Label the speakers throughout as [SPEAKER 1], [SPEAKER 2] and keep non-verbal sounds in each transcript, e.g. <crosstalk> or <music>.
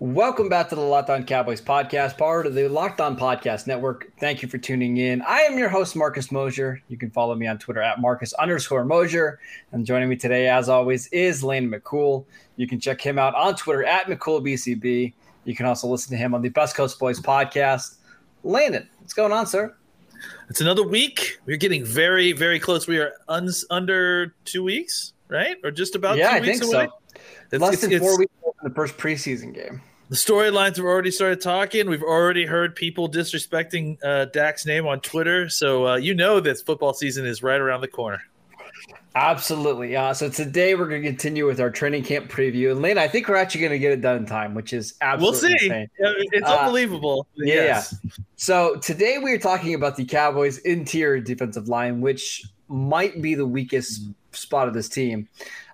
[SPEAKER 1] Welcome back to the Locked On Cowboys podcast, part of the Locked On Podcast Network. Thank you for tuning in. I am your host, Marcus Mosher. You can follow me on Twitter at Marcus underscore Mosher. And joining me today, as always, is Lane McCool. You can check him out on Twitter at McCoolBCB. You can also listen to him on the Best Coast Boys podcast. Landon, what's going on, sir?
[SPEAKER 2] It's another week. We're getting very, very close. We are uns under two weeks, right? Or just about
[SPEAKER 1] yeah,
[SPEAKER 2] two
[SPEAKER 1] I
[SPEAKER 2] weeks
[SPEAKER 1] think
[SPEAKER 2] away.
[SPEAKER 1] so.
[SPEAKER 2] It's-
[SPEAKER 1] Less
[SPEAKER 2] it's-
[SPEAKER 1] than four weeks from the first preseason game.
[SPEAKER 2] The storylines have already started talking. We've already heard people disrespecting uh, Dak's name on Twitter. So uh, you know that football season is right around the corner.
[SPEAKER 1] Absolutely. Uh, so today we're going to continue with our training camp preview. And Lane, I think we're actually going to get it done in time, which is absolutely We'll
[SPEAKER 2] see.
[SPEAKER 1] insane.
[SPEAKER 2] It's
[SPEAKER 1] Uh,
[SPEAKER 2] unbelievable.
[SPEAKER 1] Yeah,
[SPEAKER 2] Yes.
[SPEAKER 1] So today we are talking about the Cowboys' interior defensive line, which might be the weakest spot of this team.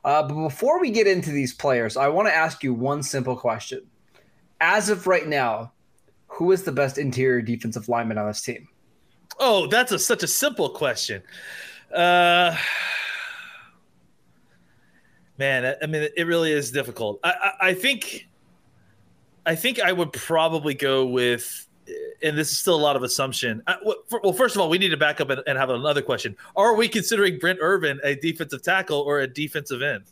[SPEAKER 1] Uh, but before we get into these players, I want to ask you one simple question. As of right now, who is the best interior defensive lineman on this team?
[SPEAKER 2] Oh, that's a, such a simple question. Uh, man, I- mean, it really is difficult. I, I, I think, I think I would probably go with, and this is still a lot of assumption. I, well, first of all, we need to back up and, and have another question: Are we considering Brent Urban a defensive tackle or a defensive end?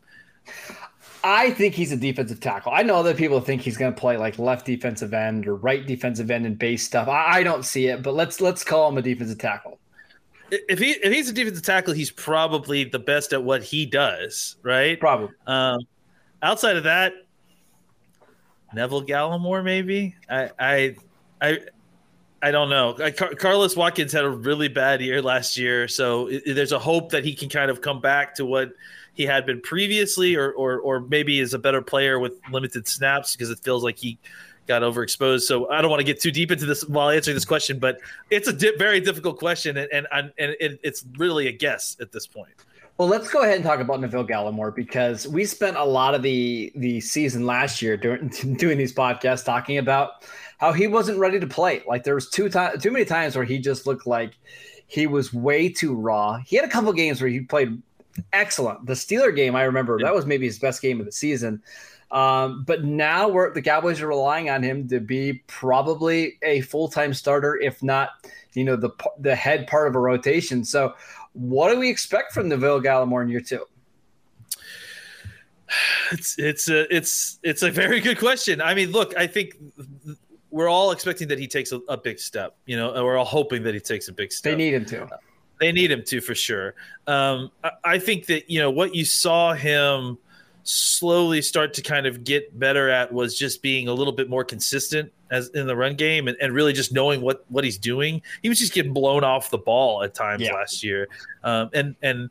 [SPEAKER 1] I think he's a defensive tackle. I know that people think he's going to play like left defensive end or right defensive end and base stuff. I, I don't see it, but let's let's call him a defensive tackle.
[SPEAKER 2] If he if he's a defensive tackle, he's probably the best at what he does, right?
[SPEAKER 1] Probably.
[SPEAKER 2] Um, outside of that, Neville Gallimore, maybe. I, I, I, I don't know. I, Car- Carlos Watkins had a really bad year last year, so i there's a hope that he can kind of come back to what he had been previously, or, or, or maybe is a better player with limited snaps because it feels like he got overexposed. So I don't want to get too deep into this while answering this question, but it's a di- very difficult question, and and and it, it's really a guess at this point.
[SPEAKER 1] Well, let's go ahead and talk about Neville Gallimore because we spent a lot of the the season last year doing <laughs> doing these podcasts talking about how he wasn't ready to play. Like there was two times too many times where he just looked like he was way too raw. He had a couple games where he played excellent. The Steeler game, I remember, that was maybe his best game of the season. Um, but now we're the Cowboys are relying on him to be probably a full time starter, if not, you know, the the head part of a rotation. So, what do we expect from Neville Gallimore in year two?
[SPEAKER 2] It's it's a it's it's a very good question. I mean, look, I think we're all expecting that he takes a, a big step. You know, and we're all hoping that he takes a big step.
[SPEAKER 1] They need him to.
[SPEAKER 2] They need him to for sure. Um, I, I think that you know what you saw him slowly start to kind of get better at was just being a little bit more consistent as in the run game and, and really just knowing what what he's doing. He was just getting blown off the ball at times
[SPEAKER 1] Yeah.
[SPEAKER 2] last year, um, and and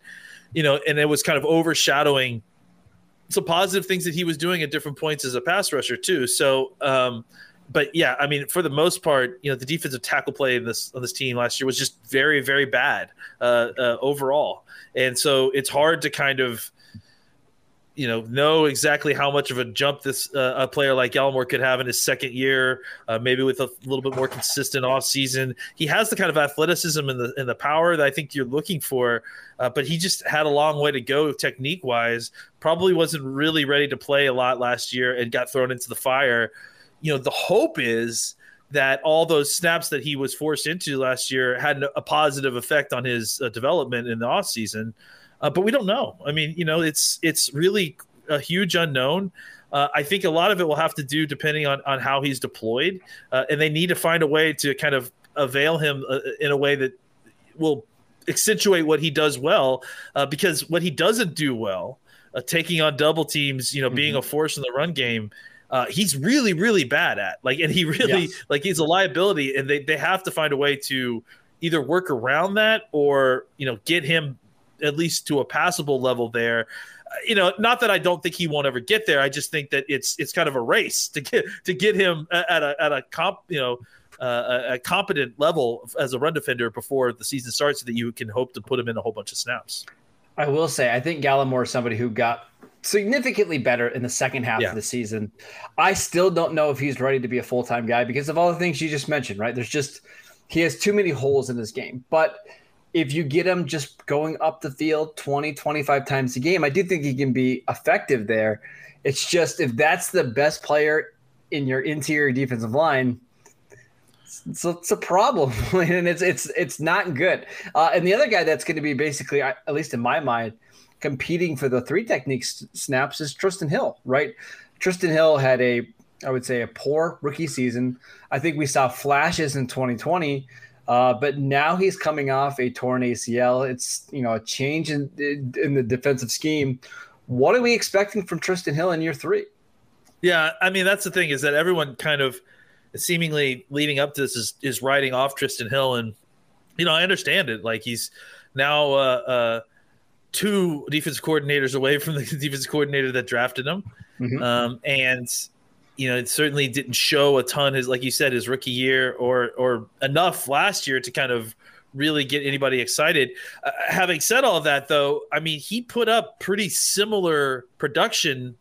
[SPEAKER 2] you know, and it was kind of overshadowing some positive things that he was doing at different points as a pass rusher too. So, um, but yeah, I mean, for the most part, you know, the defensive tackle play in this on this team last year was just very, very bad uh, uh, overall, and so it's hard to kind of you know know exactly how much of a jump this uh, a player like Gallimore could have in his second year, uh, maybe with a little bit more consistent off season. He has the kind of athleticism and the and the power that I think you're looking for, uh, but he just had a long way to go technique wise. Probably wasn't really ready to play a lot last year and got thrown into the fire. You know, the hope is that all those snaps that he was forced into last year had a positive effect on his uh, development in the off season. Uh, but we don't know. I mean, you know, it's it's really a huge unknown. Uh, I think a lot of it will have to do depending on on how he's deployed, uh, and they need to find a way to kind of avail him uh, in a way that will accentuate what he does well. Uh, because what he doesn't do well, uh, taking on double teams, you know, being a force in the run game. Uh, he's really, really bad at like, and he really
[SPEAKER 1] Yes.
[SPEAKER 2] like he's a liability, and they they have to find a way to either work around that or you know get him at least to a passable level there. Uh, You know, not that I don't think he won't ever get there. I just think that it's it's kind of a race to get to get him at a at a comp, you know, uh, a, a competent level as a run defender before the season starts, so that you can hope to put him in a whole bunch of snaps.
[SPEAKER 1] I will say, I think Gallimore is somebody who got significantly better in the second half
[SPEAKER 2] Yeah.
[SPEAKER 1] of the season. I still don't know if he's ready to be a full time guy because of all the things you just mentioned, right? There's just, he has too many holes in his game. But if you get him just going up the field 20, 25 times a game, I do think he can be effective there. It's just if that's the best player in your interior defensive line, it's, it's a problem, <laughs> and it's it's it's not good. Uh, and the other guy that's going to be basically, at least in my mind, competing for the three technique snaps is Trysten Hill, right? Trysten Hill had a, I would say, a poor rookie season. I think we saw flashes in 2020, uh, but now he's coming off a torn ACL. It's you know a change in in the defensive scheme. What are we expecting from Trysten Hill in year three?
[SPEAKER 2] Yeah, I mean that's the thing is that everyone kind of seemingly leading up to this is is writing off Trysten Hill, and you know I understand it. Like he's now uh, uh, two defense coordinators away from the <laughs> defense coordinator that drafted him,
[SPEAKER 1] Mhm.
[SPEAKER 2] um, and you know it certainly didn't show a ton. His like you said, his rookie year or or enough last year to kind of really get anybody excited. Uh, having said all that, though, I mean he put up pretty similar production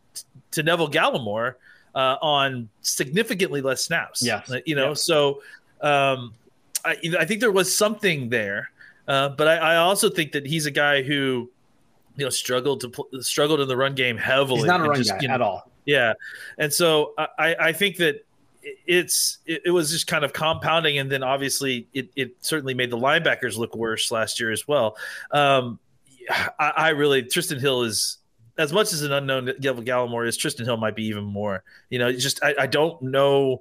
[SPEAKER 2] to Neville Gallimore uh, on significantly less snaps.
[SPEAKER 1] Yes.
[SPEAKER 2] Uh, you know,
[SPEAKER 1] Yeah.
[SPEAKER 2] so um, I, I think there was something there, uh, but I, I also think that he's a guy who you know struggled to pl- struggled in the run game heavily.
[SPEAKER 1] He's not a run
[SPEAKER 2] just,
[SPEAKER 1] guy
[SPEAKER 2] you know,
[SPEAKER 1] at all.
[SPEAKER 2] yeah, and so I, I think that it's it, it was just kind of compounding, and then obviously it, it certainly made the linebackers look worse last year as well. Um, I, I really Trysten Hill is as much as an unknown Neville Gallimore is. Trysten Hill might be even more. You know, just I, I don't know.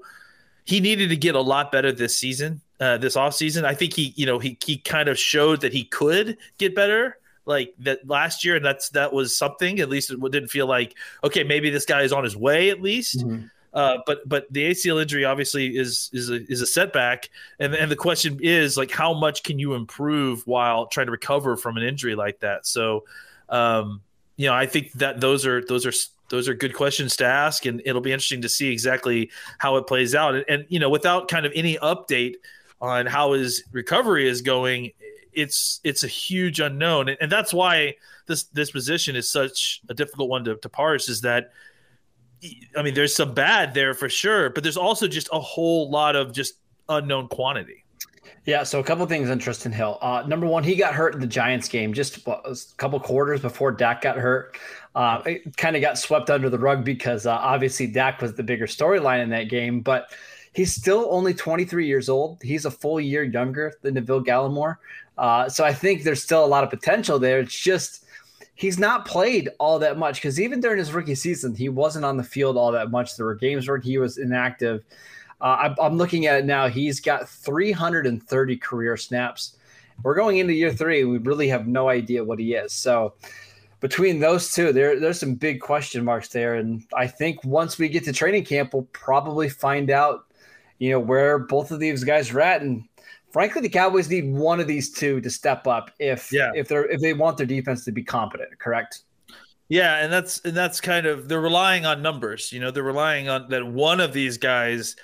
[SPEAKER 2] He needed to get a lot better this season, uh, this offseason. I think he, you know, he he kind of showed that he could get better like that last year, and that's that was something. At least it didn't feel like okay, maybe this guy is on his way at least.
[SPEAKER 1] Mhm.
[SPEAKER 2] Uh, but but the ACL injury obviously is is a, is a setback, and and the question is like how much can you improve while trying to recover from an injury like that? So, um, you know, I think that those are those are those are good questions to ask, and it'll be interesting to see exactly how it plays out. And, and you know, without kind of any update on how his recovery is going, it's it's a huge unknown, and, and that's why this this position is such a difficult one to, to parse. Is that I mean, there's some bad there for sure, but there's also just a whole lot of just unknown quantity.
[SPEAKER 1] Yeah, so a couple things on Trysten Hill. Uh, number one, he got hurt in the Giants game just a couple quarters before Dak got hurt. Uh, it kind of got swept under the rug because uh, obviously Dak was the bigger storyline in that game, but he's still only 23 years old. He's a full year younger than Neville Gallimore. Uh, so I think there's still a lot of potential there. It's just he's not played all that much because even during his rookie season, he wasn't on the field all that much. There were games where he was inactive. Uh, I'm, looking at it now. He's got 330 career snaps. We're going into year three. We really have no idea what he is. So between those two, there there's some big question marks there. And I think once we get to training camp, we'll probably find out, you know, where both of these guys are at. And frankly, the Cowboys need one of these two to step up if
[SPEAKER 2] Yeah.
[SPEAKER 1] if they're if they want their defense to be competent. Correct.
[SPEAKER 2] Yeah, and that's and that's kind of they're relying on numbers. You know, they're relying on that one of these guys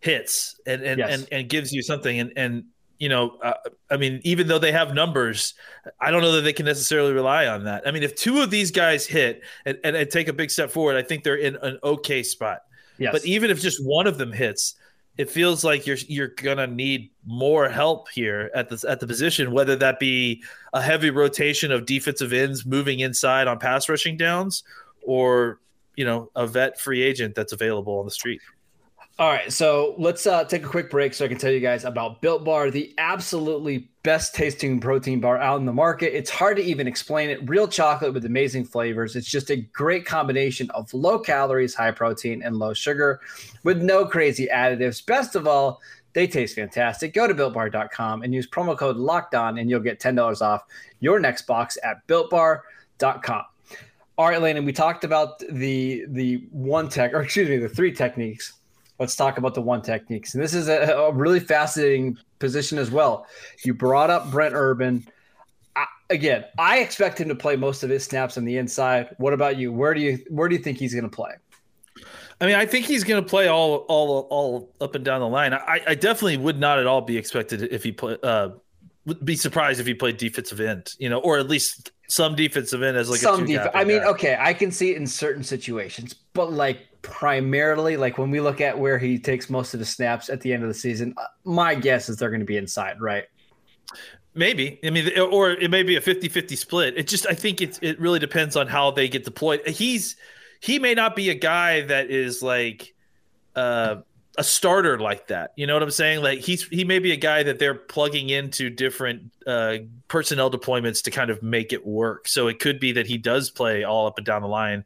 [SPEAKER 2] hits and and
[SPEAKER 1] Yes.
[SPEAKER 2] and, and gives you something. And and you know, uh, I mean, even though they have numbers, I don't know that they can necessarily rely on that. I mean, if two of these guys hit and, and, and take a big step forward, I think they're in an okay spot.
[SPEAKER 1] Yes.
[SPEAKER 2] But even if just one of them hits, it feels like you're you're gonna need more help here at the at the position, whether that be a heavy rotation of defensive ends moving inside on pass rushing downs, or you know a vet free agent that's available on the street.
[SPEAKER 1] All right, so let's uh, take a quick break so I can tell you guys about Built Bar, the absolutely best tasting protein bar out in the market. It's hard to even explain it. Real chocolate with amazing flavors. It's just a great combination of low calories, high protein, and low sugar with no crazy additives. Best of all, they taste fantastic. Go to builtbar.com and use promo code locked on, and you'll get $10 off your next box at builtbar.com. All right, Landon, we talked about the the one tech, or excuse me, the three techniques let's talk about the one techniques. And this is a, a really fascinating position as well. You brought up Brent Urban. I, again, I expect him to play most of his snaps on the inside. What about you? Where do you where do you think he's going to play?
[SPEAKER 2] I mean, I think he's going to play all all all up and down the line. I, I definitely would not at all be expected if he play. Uh, would be surprised if he played defensive end, you know, or at least some defensive end as like
[SPEAKER 1] some
[SPEAKER 2] a
[SPEAKER 1] defense. I mean, okay, I can see it in certain situations, but like primarily, like when we look at where he takes most of the snaps at the end of the season, uh, my guess is they're going to be inside, right?
[SPEAKER 2] Maybe. I mean, or it may be a 50 50 split. It just, I think it, it really depends on how they get deployed. He's, he may not be a guy that is like uh, a starter like that. You know what I'm saying? Like he's he may be a guy that they're plugging into different uh, personnel deployments to kind of make it work. So it could be that he does play all up and down the line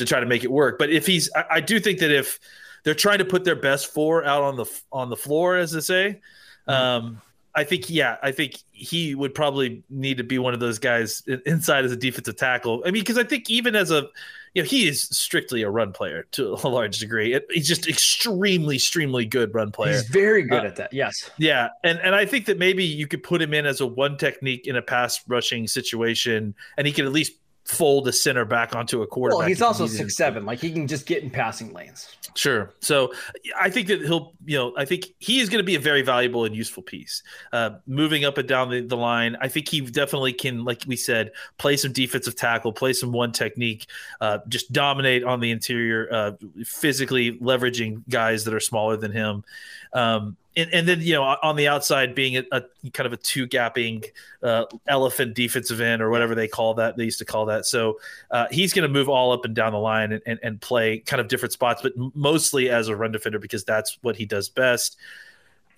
[SPEAKER 2] to try to make it work. But if he's, I, I do think that if they're trying to put their best four out on the on the floor, as they say. Mm-hmm. Um, I think, yeah, I think he would probably need to be one of those guys inside as a defensive tackle. I mean, because I think even as a you know, he is strictly a run player to a large degree. It, he's just extremely, extremely good run player.
[SPEAKER 1] He's very good uh, at that. Yes.
[SPEAKER 2] Yeah, and and I think that maybe you could put him in as a one technique in a pass rushing situation, and he could at least fold a center back onto a quarterback.
[SPEAKER 1] Well, he's also six seven. Like he can just get in passing lanes.
[SPEAKER 2] Sure. So I think that he'll, you know, I think he is going to be a very valuable and useful piece. Uh, moving up and down the, the line, I think he definitely can, like we said, play some defensive tackle, play some one technique, uh, just dominate on the interior, uh, physically leveraging guys that are smaller than him. Um, and, and, then you know on the outside being a, a kind of a two gapping uh, elephant defensive end or whatever they call that they used to call that so uh, he's going to move all up and down the line and, and, and, play kind of different spots but mostly as a run defender because that's what he does best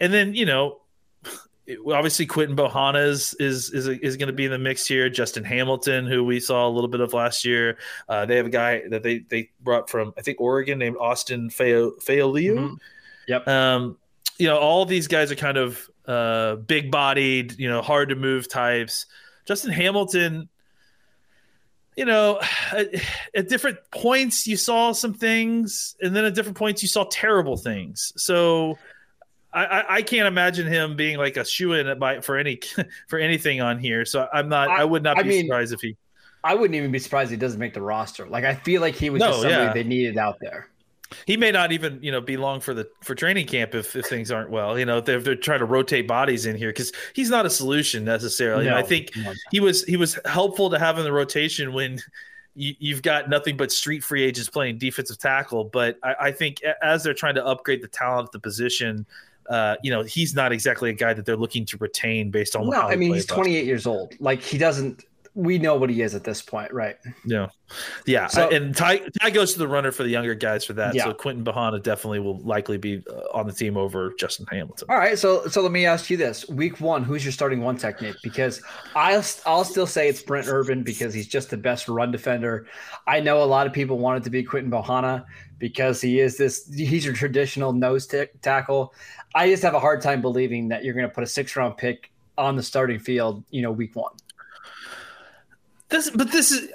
[SPEAKER 2] and then you know <sighs> obviously Quinton Bohanna is is is, is going to be in the mix here. Justin Hamilton, who we saw a little bit of last year, uh, they have a guy that they they brought from I think Oregon named Austin Faoliu. Mm-hmm.
[SPEAKER 1] Yep.
[SPEAKER 2] Um, you know, all these guys are kind of uh, big bodied, you know, hard to move types. Justin Hamilton, you know, at, <sighs> at, different points you saw some things, and then at different points you saw terrible things. So I, I, I can't imagine him being like a shoe in for any <laughs> for anything on here. So I'm not. I, I would not be mean, surprised if he.
[SPEAKER 1] I wouldn't even be surprised he doesn't make the roster. Like I feel like he was no, just somebody yeah. they needed out there
[SPEAKER 2] he may not even you know be long for the for training camp if, if things aren't well. You know they're, they're trying to rotate bodies in here because he's not a solution necessarily. No, i think no. he was he was helpful to have in the rotation when you, have got nothing but street free agents playing defensive tackle. But I, I, think as they're trying to upgrade the talent of the position uh, you know he's not exactly a guy that they're looking to retain based on
[SPEAKER 1] no i mean he's 28 years old. Like he doesn't we know what he is at this point, right?
[SPEAKER 2] Yeah, yeah. So, and Ty, Ty goes to the runner for the younger guys for that. Yeah. So Quinton Bohanna definitely will likely be uh, on the team over Justin Hamilton.
[SPEAKER 1] All right, so so let me ask you this: Week one, who's your starting one technique? Because I'll I'll still say it's Brent Urban because he's just the best run defender. I know a lot of people wanted to be Quinton Bohanna because he is this. He's your traditional nose t- tackle. I just have a hard time believing that you're going to put a six round pick on the starting field, you know, week one.
[SPEAKER 2] This, but this is.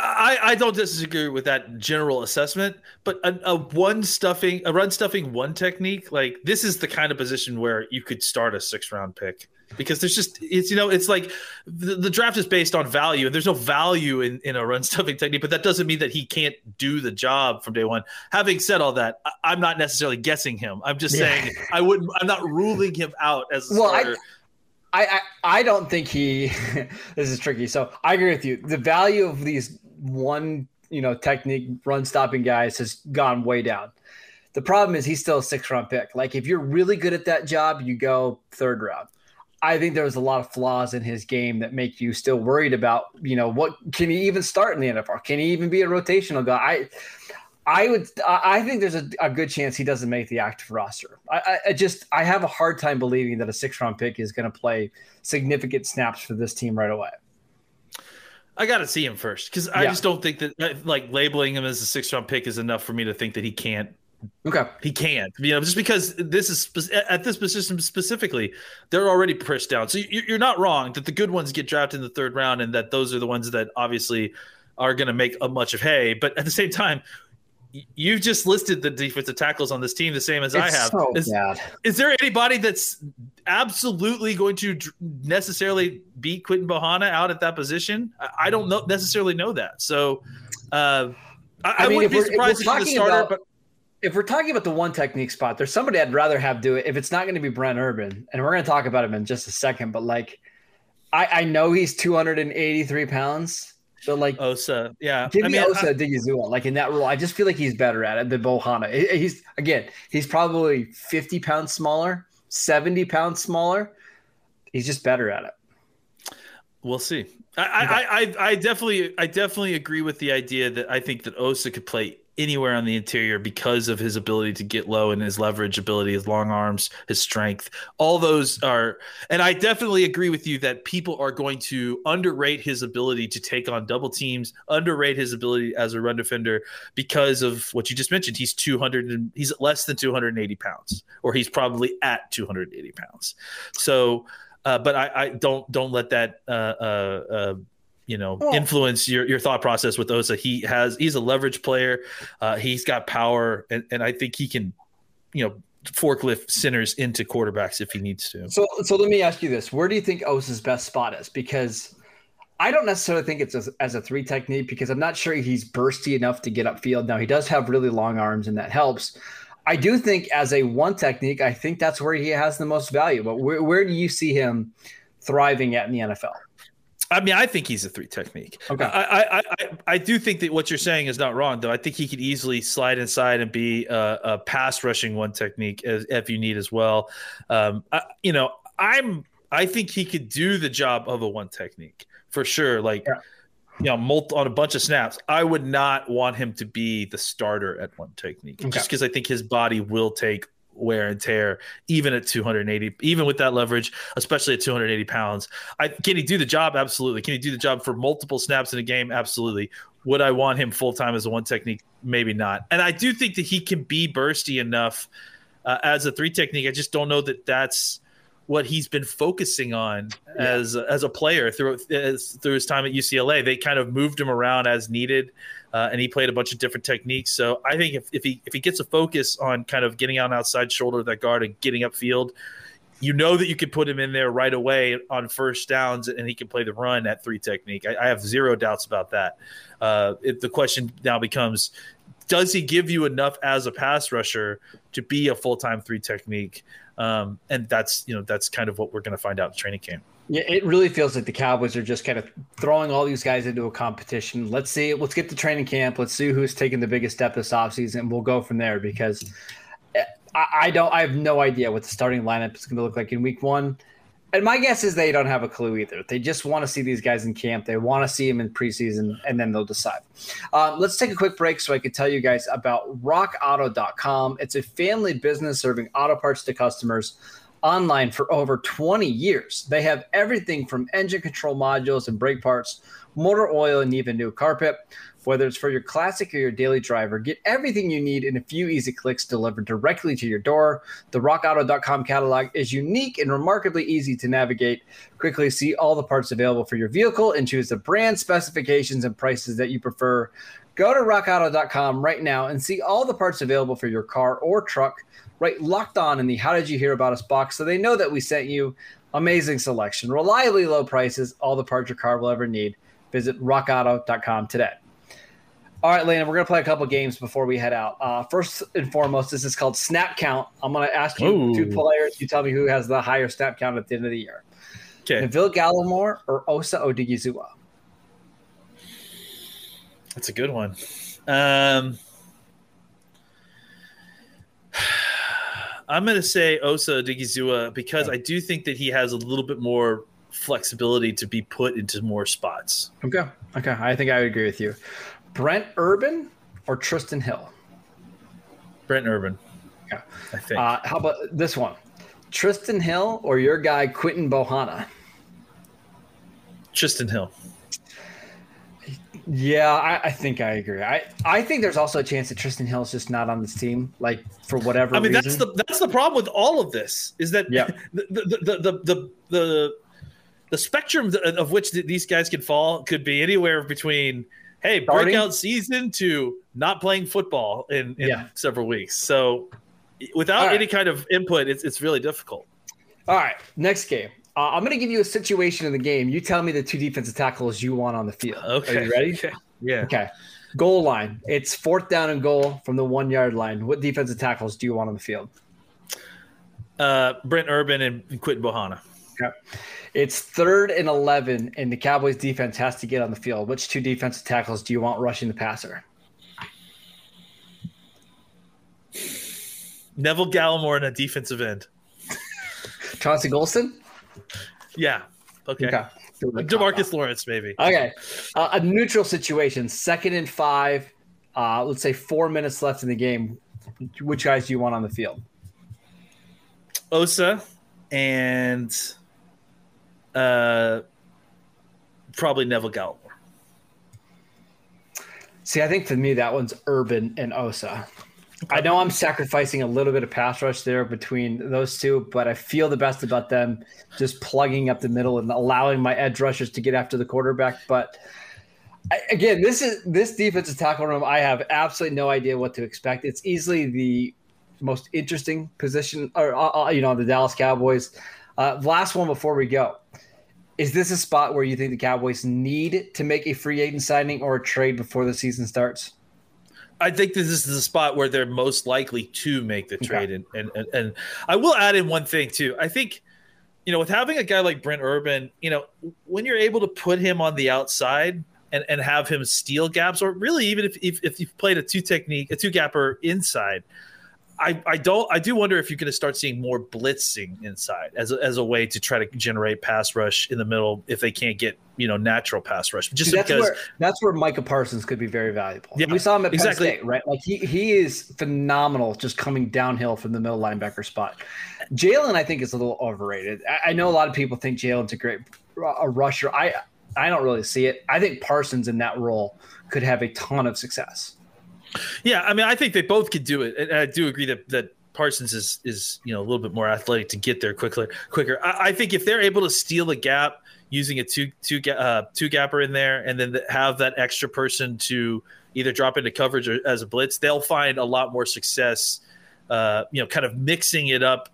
[SPEAKER 2] I, I don't disagree with that general assessment, but a, a, one stuffing, a run stuffing one technique, like this is the kind of position where you could start a six round pick because there's just it's you know it's like the, the, draft is based on value and there's no value in, in a run <laughs> stuffing technique but that doesn't mean that he can't do the job from day one having said all that I, am not necessarily guessing him i'm just yeah. saying i wouldn't i'm not ruling him out as a well, starter. I,
[SPEAKER 1] I, I, I don't think he. <laughs> this is tricky. So I agree with you. The value of these one you know technique run stopping guys has gone way down. The problem is he's still a six round pick. Like if you're really good at that job, you go third round. I think there's a lot of flaws in his game that make you still worried about, you know, what can he even start in the NFL? Can he even be a rotational guy? I I would. I think there's a, a, good chance he doesn't make the active roster. I, I, just I have a hard time believing that a six round pick is going to play significant snaps for this team right away.
[SPEAKER 2] I got to see him first because I yeah. just don't think that uh, like labeling him as a six round pick is enough for me to think that he can't.
[SPEAKER 1] Okay,
[SPEAKER 2] he can't. You know, just because this is at this position specifically, they're already pushed down. So you're not wrong that the good ones get drafted in the third round, and that those are the ones that obviously are going to make a much of hay. But at the same time, you've just listed the defensive tackles on this team the same as it's I have.
[SPEAKER 1] So
[SPEAKER 2] is, is there anybody that's absolutely going to necessarily beat Quinton Bohanna out at that position? I, don't know necessarily know that. So, uh, I, I, I mean, wouldn't be surprised if, if the starter,
[SPEAKER 1] about,
[SPEAKER 2] but
[SPEAKER 1] if we're talking about the one technique spot, there's somebody I'd rather have do it. If it's not going to be Brent Urban, and we're going to talk about him in just a second, but like, I, I know he's 283 pounds, but like
[SPEAKER 2] Osa, yeah,
[SPEAKER 1] give I me mean, Osa Odighizuwa, like in that role. I just feel like he's better at it than Bohanna. He's again, he's probably 50 pounds smaller, 70 pounds smaller. He's just better at it.
[SPEAKER 2] We'll see. I, I, I, I definitely, I definitely agree with the idea that I think that Osa could play anywhere on the interior because of his ability to get low and his leverage ability, his long arms, his strength. All those are, and I definitely agree with you that people are going to underrate his ability to take on double teams, underrate his ability as a run defender because of what you just mentioned. He's 200 and he's less than 280 pounds, or he's probably at 280 pounds. So, uh, but I, I, don't don't let that uh, uh, uh you know oh. influence your, your thought process with Osa. He has he's a leverage player. Uh, he's got power, and, and I think he can, you know, forklift centers into quarterbacks if he needs to.
[SPEAKER 1] So so let me ask you this: Where do you think Osa's best spot is? Because I don't necessarily think it's as, as a three technique because I'm not sure he's bursty enough to get upfield. Now he does have really long arms, and that helps. I do think as a one technique, I think that's where he has the most value. But where, where do you see him thriving at in the NFL?
[SPEAKER 2] I mean, I think he's a three technique. Okay. I, I, I, I do think that what you're saying is not wrong, though. I think he could easily slide inside and be a, a pass rushing one technique as, if you need as well. Um, I, you know, I'm, I think he could do the job of a one technique for sure. Like, yeah. you know, multi, on a bunch of snaps. I would not want him to be the starter at one technique okay. just because I think his body will take wear and tear, even at 280, even with that leverage, especially at 280 pounds. I can he do the job? Absolutely. Can he do the job for multiple snaps in a game? Absolutely. Would I want him full time as a one technique? Maybe not. And I do think that he can be bursty enough uh, as a three technique. I just don't know that that's what he's been focusing on yeah. as as a player through through his time at UCLA. They kind of moved him around as needed uh, and he played a bunch of different techniques. So I think if, if he if he gets a focus on kind of getting on outside shoulder of that guard and getting upfield, you know that you can put him in there right away on first downs and he can play the run at three technique. I, I have zero doubts about that. Uh, it, the question now becomes does he give you enough as a pass rusher to be a full time three technique? Um, and that's you know that's kind of what we're going to find out in training camp.
[SPEAKER 1] Yeah, it really feels like the Cowboys are just kind of throwing all these guys into a competition. Let's see, let's get to training camp. Let's see who's taking the biggest step this offseason. We'll go from there because I, I don't, I have no idea what the starting lineup is going to look like in week one. And my guess is they don't have a clue either. They just want to see these guys in camp. They want to see them in preseason, and then they'll decide. Uh, let's take a quick break so I can tell you guys about RockAuto.com. It's a family business serving auto parts to customers online for over 20 years. They have everything from engine control modules and brake parts, motor oil, and even new carpet. Whether it's for your classic or your daily driver, get everything you need in a few easy clicks delivered directly to your door. The rockauto.com catalog is unique and remarkably easy to navigate. Quickly see all the parts available for your vehicle and choose the brand specifications and prices that you prefer. Go to rockauto.com right now and see all the parts available for your car or truck right locked on in the How Did You Hear About Us box so they know that we sent you. Amazing selection, reliably low prices, all the parts your car will ever need. Visit rockauto.com today. All right, Lena, we're going to play a couple games before we head out. Uh, first and foremost, this is called Snap Count. I'm going to ask you Ooh. two players. You tell me who has the higher snap count at the end of the year. Okay. Neville Gallimore or Osa Odighizuwa?
[SPEAKER 2] That's a good one. Um, I'm going to say Osa Odighizuwa because I do think that he has a little bit more flexibility to be put into more spots.
[SPEAKER 1] Okay. Okay. I think I would agree with you. Brent Urban or Trysten Hill?
[SPEAKER 2] Brent Urban.
[SPEAKER 1] Yeah. I think. Uh, how about this one? Trysten Hill or your guy Quinton Bohanna?
[SPEAKER 2] Trysten Hill.
[SPEAKER 1] Yeah, I, I, think I agree. I, I think there's also a chance that Trysten Hill is just not on this team, like for whatever.
[SPEAKER 2] I mean,
[SPEAKER 1] reason.
[SPEAKER 2] that's the that's the problem with all of this is that yeah. <laughs> the, the, the, the, the, the the spectrum of which these guys can fall could be anywhere between hey Starting? breakout season to not playing football in, in yeah. several weeks. So without right. any kind of input, it's it's really difficult.
[SPEAKER 1] All right, next game. Uh, I'm going to give you a situation in the game. You tell me the two defensive tackles you want on the field.
[SPEAKER 2] Okay.
[SPEAKER 1] Are you ready?
[SPEAKER 2] Yeah.
[SPEAKER 1] Okay. Goal line. It's fourth down and goal from the one yard line. What defensive tackles do you want on the field?
[SPEAKER 2] Uh, Brent Urban and Quinton Bohanna.
[SPEAKER 1] Okay. It's third and 11, and the Cowboys defense has to get on the field. Which two defensive tackles do you want rushing the passer?
[SPEAKER 2] Neville Gallimore and a defensive end.
[SPEAKER 1] Chauncey Golston?
[SPEAKER 2] Yeah. Okay.
[SPEAKER 1] Okay.
[SPEAKER 2] Demarcus Lawrence, maybe.
[SPEAKER 1] Okay. Uh, a neutral situation, second and five, uh, let's say four minutes left in the game. Which guys do you want on the field?
[SPEAKER 2] Osa and uh, probably Neville Gallimore.
[SPEAKER 1] See, I think for me, that one's Urban and Osa. I know I'm sacrificing a little bit of pass rush there between those two, but I feel the best about them just plugging up the middle and allowing my edge rushers to get after the quarterback. But I, again, this is this defensive tackle room. I have absolutely no idea what to expect. It's easily the most interesting position, or uh, uh you know, the Dallas Cowboys. Uh, last one before we go. Is this a spot where you think the Cowboys need to make a free agent signing or a trade before the season starts?
[SPEAKER 2] I think this is the spot where they're most likely to make the trade. Okay. And, and, and I will add in one thing too. I think, you know, with having a guy like Brent Urban, you know, when you're able to put him on the outside and, and have him steal gaps, or really even if, if, if you've played a two technique, a two gapper inside, I, I don't I do wonder if you're going to start seeing more blitzing inside as a, as a way to try to generate pass rush in the middle if they can't get you know natural pass rush. Just
[SPEAKER 1] that's
[SPEAKER 2] because
[SPEAKER 1] where, that's where Micah Parsons could be very valuable.
[SPEAKER 2] Yeah,
[SPEAKER 1] we saw him at
[SPEAKER 2] exactly.
[SPEAKER 1] Penn State, right? Like he he is phenomenal, just coming downhill from the middle linebacker spot. Jaylon, I think, is a little overrated. I, I know a lot of people think Jaylon's a great a rusher. I I don't really see it. I think Parsons in that role could have a ton of success.
[SPEAKER 2] Yeah, I mean, I think they both could do it, and I do agree that that Parsons is is you know a little bit more athletic to get there quicker. Quicker, I, I think if they're able to steal a gap using a two two uh, two gapper in there, and then have that extra person to either drop into coverage or as a blitz, they'll find a lot more success uh, you know, kind of mixing it up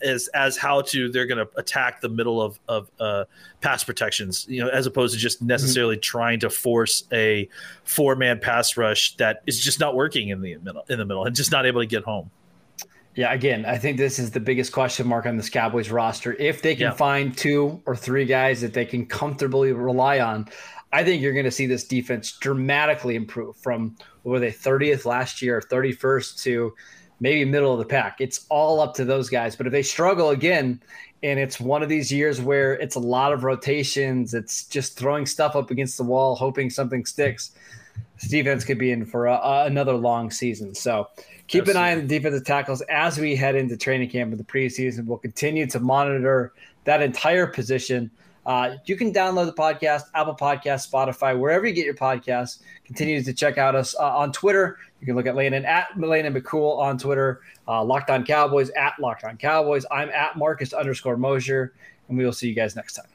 [SPEAKER 2] as as how to they're going to attack the middle of of uh, pass protections, you know, as opposed to just necessarily mm-hmm. trying to force a four man pass rush that is just not working in the middle in the middle and just not able to get home.
[SPEAKER 1] Yeah, again, I think this is the biggest question mark on this Cowboys roster. If they can yeah. find two or three guys that they can comfortably rely on, I think you're going to see this defense dramatically improve from were they 30th last year, 31st to maybe middle of the pack. It's all up to those guys. But if they struggle again, and it's one of these years where it's a lot of rotations, it's just throwing stuff up against the wall, hoping something sticks. This defense could be in for a, another long season. So keep Absolutely. an eye on the defensive tackles as we head into training camp in the preseason. We'll continue to monitor that entire position. Uh, you can download the podcast, Apple Podcast, Spotify, wherever you get your podcasts. Continue to check out us uh, on Twitter. You can look at Landon at Landon McCool on Twitter, uh, Locked On Cowboys at Locked On Cowboys. I'm at Marcus underscore Mosher, and we will see you guys next time.